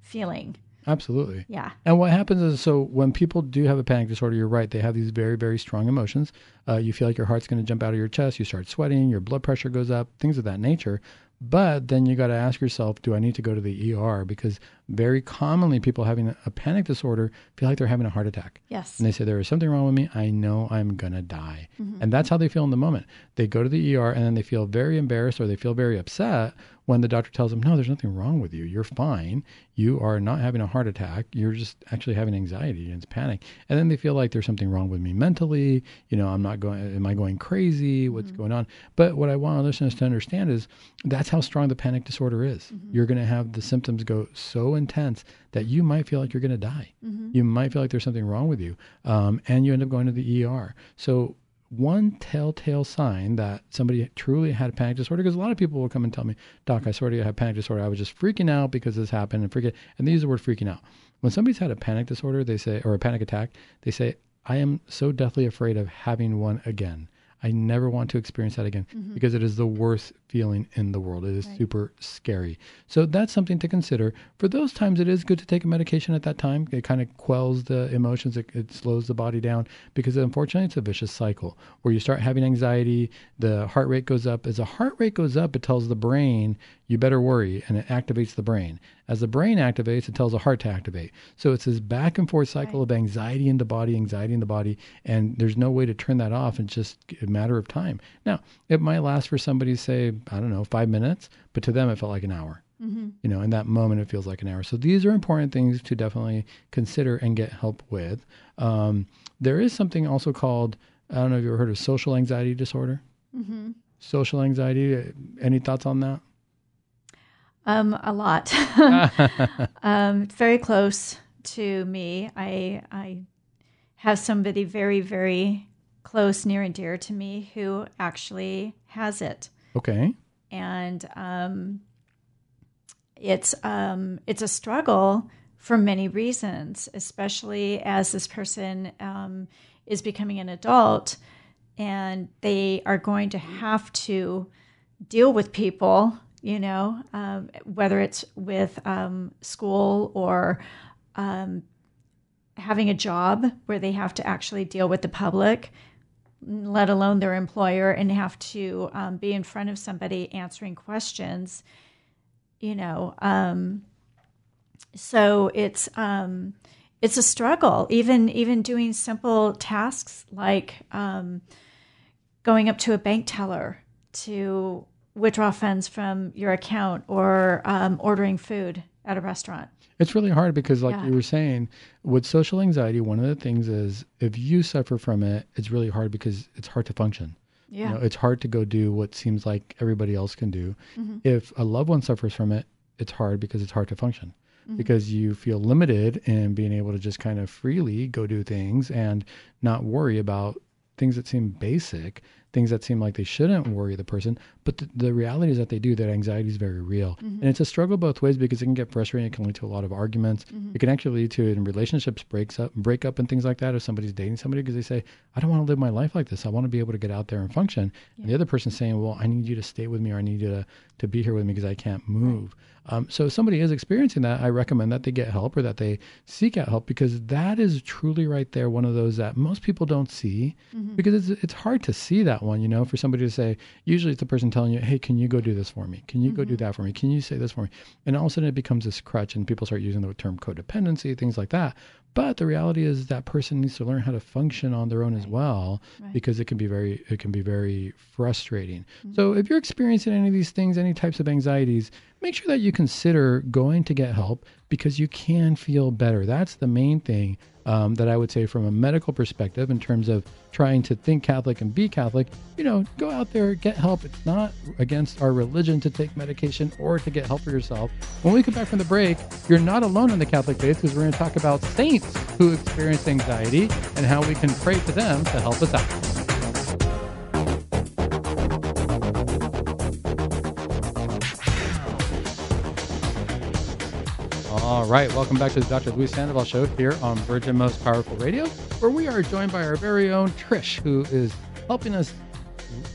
feeling. Absolutely. Yeah. And what happens is, so when people do have a panic disorder, you're right. They have these very, very strong emotions. Uh, you feel like your heart's going to jump out of your chest. You start sweating. Your blood pressure goes up. Things of that nature. But then you got to ask yourself, do I need to go to the ER? Because very commonly, people having a panic disorder feel like they're having a heart attack. Yes. And they say, there is something wrong with me. I know I'm going to die. Mm-hmm. And that's how they feel in the moment. They go to the ER and then they feel very embarrassed or they feel very upset when the doctor tells them, no, there's nothing wrong with you. You're fine. You are not having a heart attack. You're just actually having anxiety and it's panic. And then they feel like there's something wrong with me mentally. You know, I'm not going, am I going crazy? What's mm-hmm. going on? But what I want listeners to understand is that's how strong the panic disorder is. Mm-hmm. You're going to have the symptoms go so intense that you might feel like you're going to die. Mm-hmm. You might feel like there's something wrong with you. Um, and you end up going to the ER. So one telltale sign that somebody truly had a panic disorder because a lot of people will come and tell me, Doc, I sort of have panic disorder. I was just freaking out because this happened and freaking and they use the word freaking out. When somebody's had a panic disorder, they say or a panic attack, they say, I am so deathly afraid of having one again. I never want to experience that again mm-hmm. because it is the worst feeling in the world. It is super scary. So that's something to consider. For those times, it is good to take a medication at that time. It kind of quells the emotions, it, it slows the body down because unfortunately, it's a vicious cycle where you start having anxiety, the heart rate goes up. As the heart rate goes up, it tells the brain, you better worry, and it activates the brain. As the brain activates, it tells the heart to activate. So it's this back and forth cycle of anxiety in the body, anxiety in the body, and there's no way to turn that off. It's just a matter of time. Now, it might last for somebody, say, I don't know, five minutes, but to them, it felt like an hour. You know, in that moment, it feels like an hour. So these are important things to definitely consider and get help with. Um, there is something also called, I don't know if you've ever heard of social anxiety disorder. Social anxiety. Any thoughts on that? Um, a lot. um, it's very close to me. I I have somebody very very close, near and dear to me who actually has it, Okay. and um, it's um, it's a struggle for many reasons, especially as this person um, is becoming an adult, and they are going to have to deal with people, you know, um, whether it's with um, school or um, having a job where they have to actually deal with the public, let alone their employer, and have to um, be in front of somebody answering questions, you know. Um, so it's um, it's a struggle. Even even doing simple tasks like going up to a bank teller to withdraw funds from your account or um, ordering food at a restaurant. It's really hard because, like Yeah. you were saying, with social anxiety, one of the things is if you suffer from it, it's really hard because it's hard to function. Yeah. You know, it's hard to go do what seems like everybody else can do. If a loved one suffers from it, it's hard because it's hard to function because you feel limited in being able to just kind of freely go do things and not worry about things that seem basic, things that seem like they shouldn't worry the person. But the, the reality is that they do, that anxiety is very real. Mm-hmm. And it's a struggle both ways because it can get frustrating. It can lead to a lot of arguments. Mm-hmm. It can actually lead to in relationships breaks up, break up and things like that. If somebody's dating somebody because they say, I don't want to live my life like this. I want to be able to get out there and function. And the other person's saying, well, I need you to stay with me or I need you to, to be here with me because I can't move. Um, so if somebody is experiencing that, I recommend that they get help or that they seek out help because that is truly right there one of those that most people don't see mm-hmm. because it's it's hard to see that one. You know, for somebody to say, usually it's the person telling you, "Hey, can you go do this for me? Can you go do mm-hmm. that for me? Can you say this for me?" And all of a sudden it becomes this crutch, and people start using the term codependency, things like that. But the reality is that person needs to learn how to function on their own as well because it can be very it can be very frustrating. So mm-hmm. if you're experiencing any of these things, any types of anxieties, make sure that you consider going to get help because you can feel better. That's the main thing um, that I would say from a medical perspective in terms of trying to think Catholic and be Catholic. You know, go out there, get help. It's not against our religion to take medication or to get help for yourself. When we come back from the break, you're not alone in the Catholic faith because we're going to talk about saints who experience anxiety and how we can pray to them to help us out. All right, welcome back to the Dr. Luis Sandoval Show here on Virgin Most Powerful Radio, where we are joined by our very own Trish, who is helping us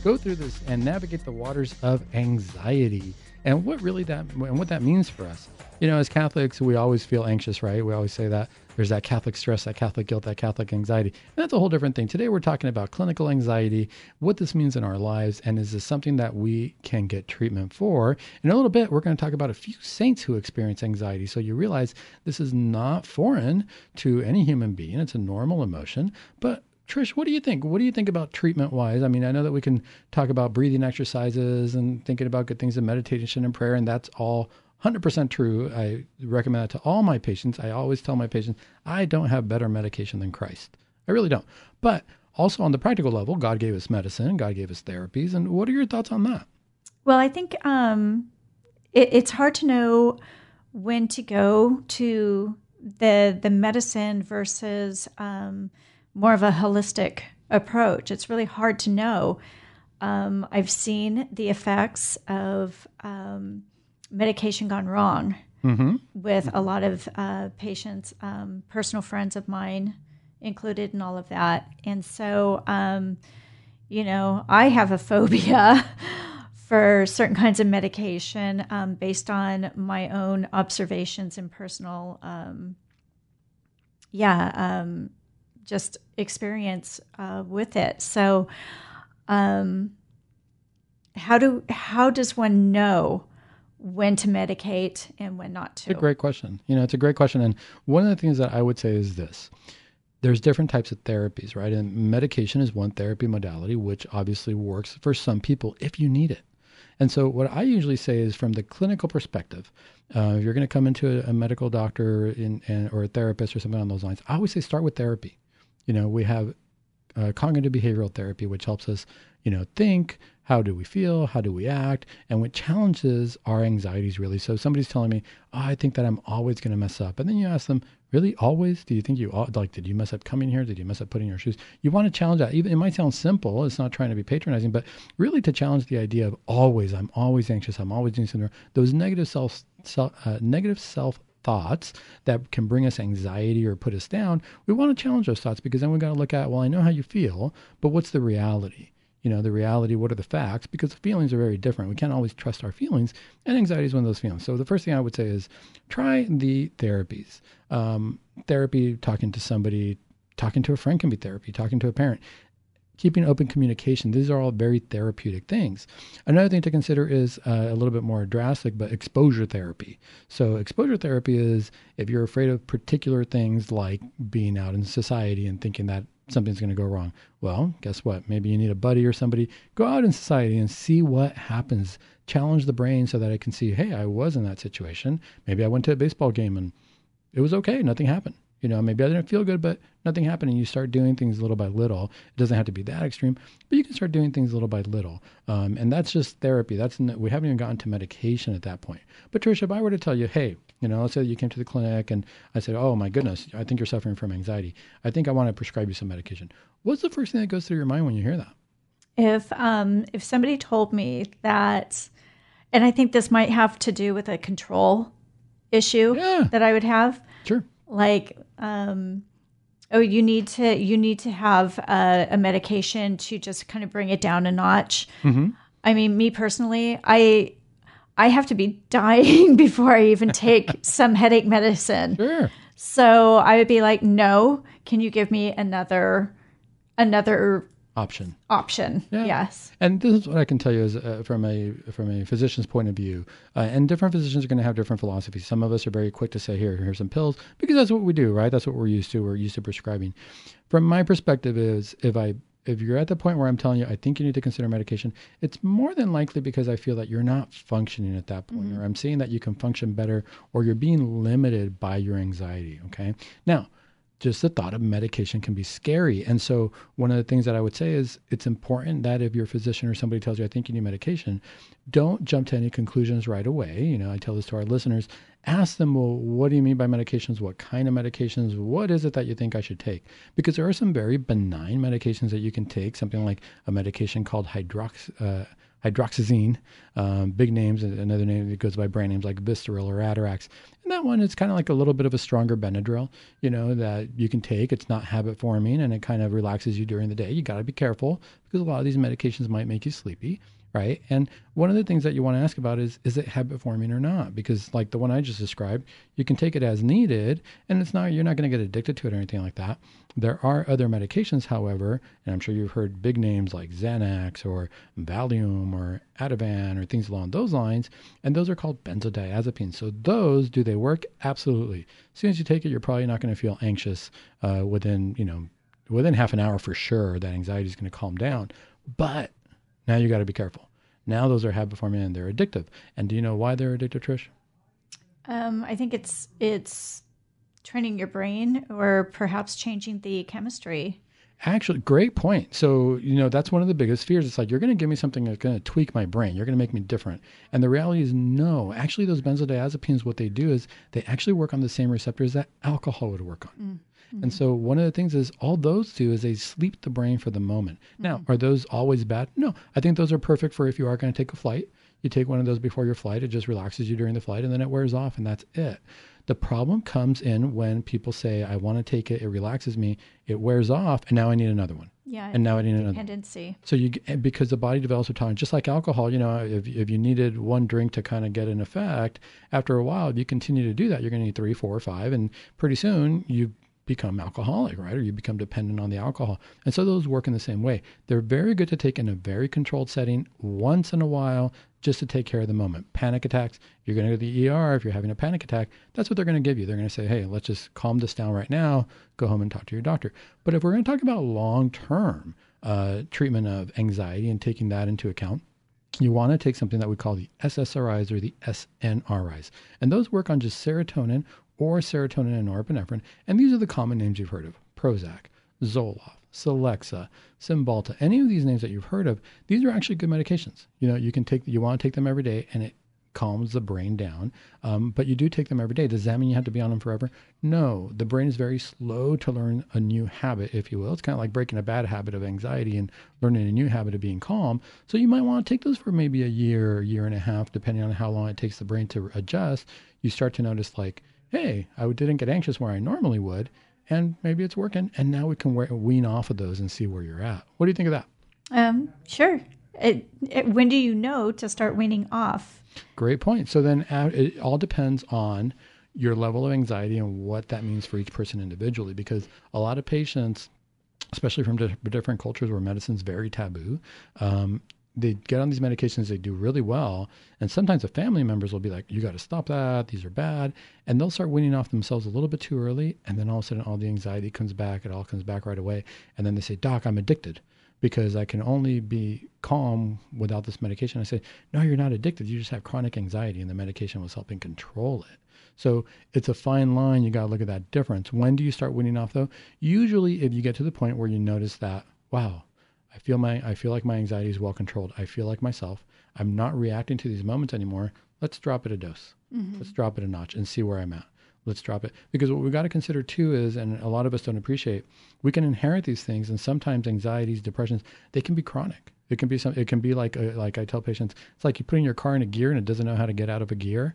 go through this and navigate the waters of anxiety and what really that and what that means for us. You know, as Catholics, we always feel anxious, right? We always say that there's that Catholic stress, that Catholic guilt, that Catholic anxiety. And that's a whole different thing. Today, we're talking about clinical anxiety, what this means in our lives, and is this something that we can get treatment for? In a little bit, we're going to talk about a few saints who experience anxiety. So you realize this is not foreign to any human being, it's a normal emotion. But Trish, what do you think? What do you think about treatment wise? I mean, I know that we can talk about breathing exercises and thinking about good things and meditation and prayer, and that's all 100% true. I recommend that to all my patients. I always tell my patients, I don't have better medication than Christ. I really don't. But also on the practical level, God gave us medicine, God gave us therapies. And what are your thoughts on that? Well, I think um, it, it's hard to know when to go to the the medicine versus um, more of a holistic approach. It's really hard to know. Um, I've seen the effects of um, medication gone wrong Mm-hmm. with a lot of uh, patients, um, personal friends of mine included in all of that. And so, um, you know, I have a phobia for certain kinds of medication um, based on my own observations and personal, um, yeah, um, just experience uh, with it. So, um, how do how does one know when to medicate and when not to? It's a great question. You know, it's a great question, and one of the things that I would say is this: there's different types of therapies, right? And medication is one therapy modality, which obviously works for some people if you need it. And so, what I usually say is from the clinical perspective, uh, if you're going to come into a, a medical doctor in, in, or a therapist or something on those lines, I always say start with therapy. You know, we have uh, cognitive behavioral therapy, which helps us, you know, think, how do we feel, how do we act, and what challenges our anxieties really. So somebody's telling me, oh, I think that I'm always going to mess up, and then you ask them, really, always? Do you think you like? Did you mess up coming here? Did you mess up putting your shoes? You want to challenge that. Even it might sound simple. It's not trying to be patronizing, but really to challenge the idea of always. I'm always anxious. I'm always doing something. Those negative self, self uh, negative self thoughts that can bring us anxiety or put us down, we want to challenge those thoughts because then we've got to look at, well, I know how you feel, but what's the reality? You know, the reality, what are the facts? Because feelings are very different. We can't always trust our feelings, and anxiety is one of those feelings. So the first thing I would say is try the therapies. Um, therapy, talking to somebody, talking to a friend can be therapy, talking to a parent keeping open communication. These are all very therapeutic things. Another thing to consider is uh, a little bit more drastic, but exposure therapy. So, exposure therapy is if you're afraid of particular things like being out in society and thinking that something's going to go wrong. Well, guess what? Maybe you need a buddy or somebody. Go out in society and see what happens. Challenge the brain so that I can see, hey, I was in that situation. Maybe I went to a baseball game and it was okay. Nothing happened. You know, maybe I didn't feel good, but nothing happened. And you start doing things little by little. It doesn't have to be that extreme, but you can start doing things little by little. Um, and that's just therapy. That's we haven't even gotten to medication at that point. But Tricia, if I were to tell you, hey, you know, let's say you came to the clinic and I said, oh my goodness, I think you're suffering from anxiety. I think I want to prescribe you some medication. What's the first thing that goes through your mind when you hear that? If um, if somebody told me that, and I think this might have to do with a control issue yeah. that I would have. Sure like um, oh you need to you need to have a, a, medication to just kind of bring it down a notch mm-hmm. i mean me personally i i have to be dying before i even take some headache medicine sure. so i would be like no can you give me another another option. Option. Yeah. Yes. And this is what I can tell you is uh, from a from a physician's point of view. Uh, and different physicians are going to have different philosophies. Some of us are very quick to say, "Here, here's some pills," because that's what we do, right? That's what we're used to. We're used to prescribing. From my perspective, is if I if you're at the point where I'm telling you, I think you need to consider medication, it's more than likely because I feel that you're not functioning at that point, mm-hmm. or I'm seeing that you can function better, or you're being limited by your anxiety. Okay. Now, just the thought of medication can be scary. And so, one of the things that I would say is it's important that if your physician or somebody tells you, I think you need medication, don't jump to any conclusions right away. You know, I tell this to our listeners ask them, well, what do you mean by medications? What kind of medications? What is it that you think I should take? Because there are some very benign medications that you can take, something like a medication called hydrox. Uh, hydroxyzine, um, big names, another name that goes by brand names like Vistaril or Atarax. And that one, is kind of like a little bit of a stronger Benadryl, you know, that you can take. It's not habit forming and it kind of relaxes you during the day. You got to be careful because a lot of these medications might make you sleepy right? And one of the things that you want to ask about is is it habit forming or not? Because like the one I just described, you can take it as needed and it's not you're not going to get addicted to it or anything like that. There are other medications, however, and I'm sure you've heard big names like Xanax or Valium or Ativan or things along those lines, and those are called benzodiazepines. So those do they work? Absolutely. As soon as you take it, you're probably not going to feel anxious uh, within, you know, within half an hour for sure. That anxiety is going to calm down. But now you got to be careful. Now those are habit forming and they're addictive. And do you know why they're addictive, Trish? Um, I think it's it's training your brain or perhaps changing the chemistry. Actually, great point. So, you know, that's one of the biggest fears. It's like, you're going to give me something that's going to tweak my brain. You're going to make me different. And the reality is, no. Actually, those benzodiazepines, what they do is they actually work on the same receptors that alcohol would work on. Mm. Mm-hmm. And so one of the things is all those do is they sleep the brain for the moment. Mm-hmm. Now, are those always bad? No. I think those are perfect for if you are going to take a flight. You take one of those before your flight, it just relaxes you during the flight and then it wears off and that's it. The problem comes in when people say, I want to take it, it relaxes me, it wears off, and now I need another one Yeah. And now I need another. dependency. So you because the body develops a tolerance, just like alcohol. You know, if if you needed one drink to kind of get an effect, after a while, if you continue to do that, you're going to need three, four, five, and pretty soon you become alcoholic, right? Or you become dependent on the alcohol. And so those work in the same way. They're very good to take in a very controlled setting once in a while just to take care of the moment. Panic attacks, you're going to go to the ER if you're having a panic attack. That's what they're going to give you. They're going to say, hey, let's just calm this down right now. Go home and talk to your doctor. But if we're going to talk about long term uh, treatment of anxiety and taking that into account, you want to take something that we call the SSRIs or the SNRIs. And those work on just serotonin or serotonin and norepinephrine. And these are the common names you've heard of Prozac, Zoloft, Celexa, Cymbalta, any of these names that you've heard of, these are actually good medications. You know, you can take, you want to take them every day and it calms the brain down. Um, but you do take them every day. Does that mean you have to be on them forever? No. The brain is very slow to learn a new habit, if you will. It's kind of like breaking a bad habit of anxiety and learning a new habit of being calm. So you might want to take those for maybe a year, year and a half, depending on how long it takes the brain to adjust. You start to notice, like, hey, I didn't get anxious where I normally would, and maybe it's working. And now we can wean off of those and see where you're at. What do you think of that? Um, sure. It, it, when do you know to start weaning off? Great point. So then uh, it all depends on your level of anxiety and what that means for each person individually, because a lot of patients, especially from different cultures where medicine's very taboo, um, they get on these medications, they do really well. And sometimes the family members will be like, you got to stop that. These are bad. And they'll start weaning off themselves a little bit too early. And then all of a sudden, all the anxiety comes back. It all comes back right away. And then they say, Doc, I'm addicted because I can only be calm without this medication. I say, no, you're not addicted. You just have chronic anxiety, and the medication was helping control it. So it's a fine line. You got to look at that difference. When do you start weaning off, though? Usually, if you get to the point where you notice that, wow, I feel my I feel like my anxiety is well controlled. I feel like myself. I'm not reacting to these moments anymore. Let's drop it a dose. Mm-hmm. Let's drop it a notch and see where I'm at. Let's drop it because what we've got to consider too is, and a lot of us don't appreciate, we can inherit these things, and sometimes anxieties, depressions, they can be chronic. It can be some. It can be like a, like I tell patients, it's like you putting your car in a gear and it doesn't know how to get out of a gear,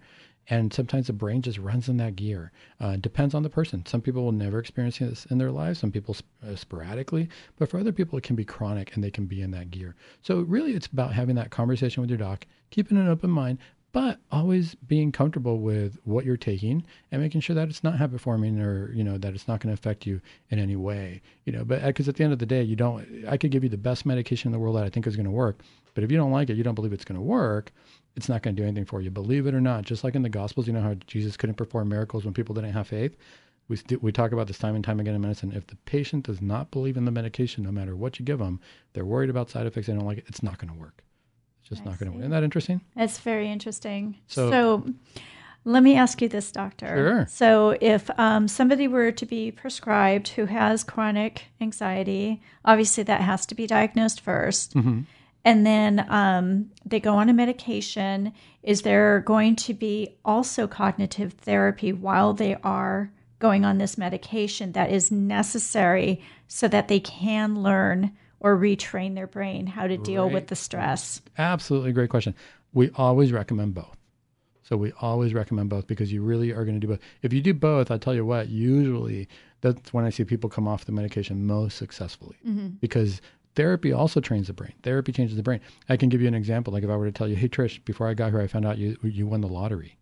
and sometimes the brain just runs in that gear. Uh, depends on the person. Some people will never experience this in their lives. Some people sp- uh, sporadically, but for other people it can be chronic and they can be in that gear. So really, it's about having that conversation with your doc, keeping an open mind, but always being comfortable with what you're taking and making sure that it's not habit forming or you know that it's not going to affect you in any way you know but because at the end of the day you don't i could give you the best medication in the world that i think is going to work but if you don't like it you don't believe it's going to work it's not going to do anything for you. Believe it or not, just like in the Gospels, you know how Jesus couldn't perform miracles when people didn't have faith? We, st- we talk about this time and time again in medicine. If the patient does not believe in the medication, no matter what you give them, they're worried about side effects, they don't like it, it's not going to work. It's just I not going to work. Isn't that interesting? That's very interesting. So, so let me ask you this, doctor. Sure. So, if um, somebody were to be prescribed who has chronic anxiety, obviously that has to be diagnosed 1st mm-hmm and then um, they go on a medication. Is there going to be also cognitive therapy while they are going on this medication that is necessary so that they can learn or retrain their brain how to deal with the stress? Absolutely great question. We always recommend both. So we always recommend both because you really are going to do both. If you do both, I tell you what, usually that's when I see people come off the medication most successfully mm-hmm. because therapy also trains the brain. Therapy changes the brain. I can give you an example. Like if I were to tell you, "Hey Trish, before I got here, I found out you you won the lottery,"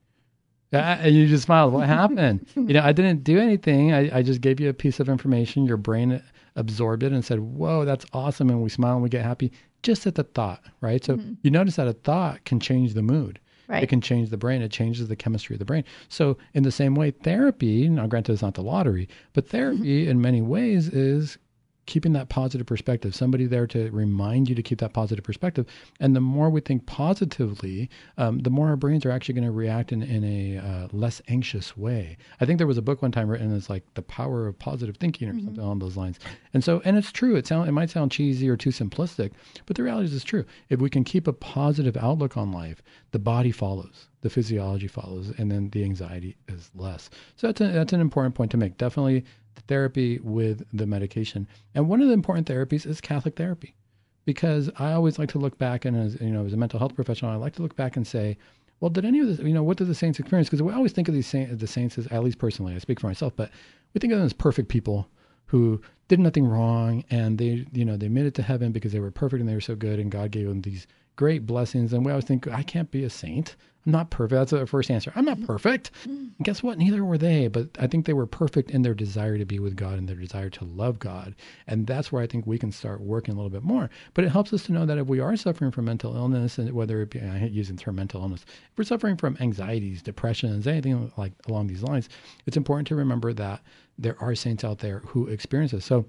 and you just smiled. What happened? you know, I didn't do anything. I, I just gave you a piece of information. Your brain absorbed it and said, "Whoa, that's awesome!" And we smile and we get happy just at the thought, right? So mm-hmm. you notice that a thought can change the mood. Right. It can change the brain. It changes the chemistry of the brain. So, in the same way, therapy, now granted, it's not the lottery, but therapy mm-hmm. in many ways is keeping that positive perspective, somebody there to remind you to keep that positive perspective. And the more we think positively, um, the more our brains are actually going to react in, in a uh, less anxious way. I think there was a book one time written as like the power of positive thinking or mm-hmm. something along those lines. And so, and it's true. It sound it might sound cheesy or too simplistic, but the reality is it's true. If we can keep a positive outlook on life, the body follows the physiology follows, and then the anxiety is less. So that's a, that's an important point to make. Definitely therapy with the medication. And one of the important therapies is Catholic therapy, because I always like to look back and as you know, as a mental health professional, I like to look back and say, well, did any of this, you know, what did the saints experience? Because we always think of these saints, the saints as, at least personally, I speak for myself, but we think of them as perfect people. who did nothing wrong and they you know they made it to heaven because they were perfect and they were so good and God gave them these great blessings and we always think I can't be a saint I'm not perfect. That's the first answer. I'm not perfect. And guess what? Neither were they but I think they were perfect in their desire to be with God and their desire to love God. And that's where I think we can start working a little bit more. But it helps us to know that if we are suffering from mental illness and whether it be I hate using the term mental illness if we're suffering from anxieties depressions anything like along these lines it's important to remember that there are saints out there who experience this. So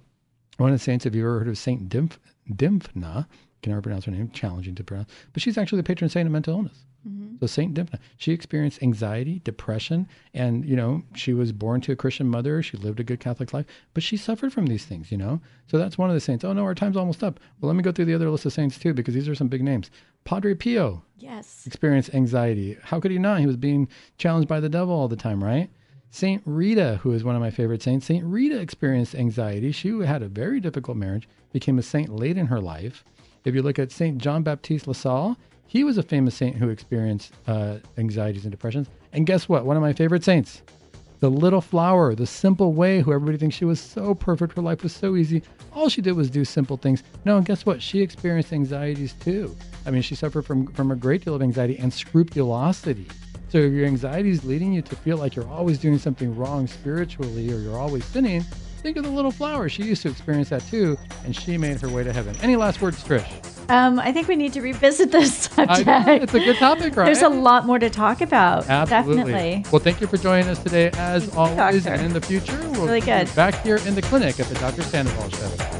one of the saints, have you ever heard of Saint Dymph, Dymphna? Can never pronounce her name, challenging to pronounce. But she's actually the patron saint of mental illness. Mm-hmm. So Saint Dymphna, she experienced anxiety, depression, and you know she was born to a Christian mother. She lived a good Catholic life, but she suffered from these things. You know, so that's one of the saints. Oh no, our time's almost up. Well, let me go through the other list of saints too, because these are some big names. Padre Pio, yes, experienced anxiety. How could he not? He was being challenged by the devil all the time, right? Saint Rita, who is one of my favorite saints, Saint Rita experienced anxiety. She had a very difficult marriage, became a saint late in her life. If you look at Saint John Baptiste La Salle, he was a famous saint who experienced uh, anxieties and depressions. And guess what? One of my favorite saints, the little flower, the simple way, who everybody thinks she was so perfect, her life was so easy. All she did was do simple things. No, and guess what? She experienced anxieties too. I mean, she suffered from, from a great deal of anxiety and scrupulosity. So if your anxiety is leading you to feel like you're always doing something wrong spiritually or you're always sinning, think of the little flower. She used to experience that too, and she made her way to heaven. Any last words, Trish? Um, I think we need to revisit this subject. it's a good topic, right? There's a lot more to talk about. Absolutely. Definitely. Well, thank you for joining us today. As always, doctor. and in the future, we'll Really be good. back here in the clinic at the Dr. Sandoval Show.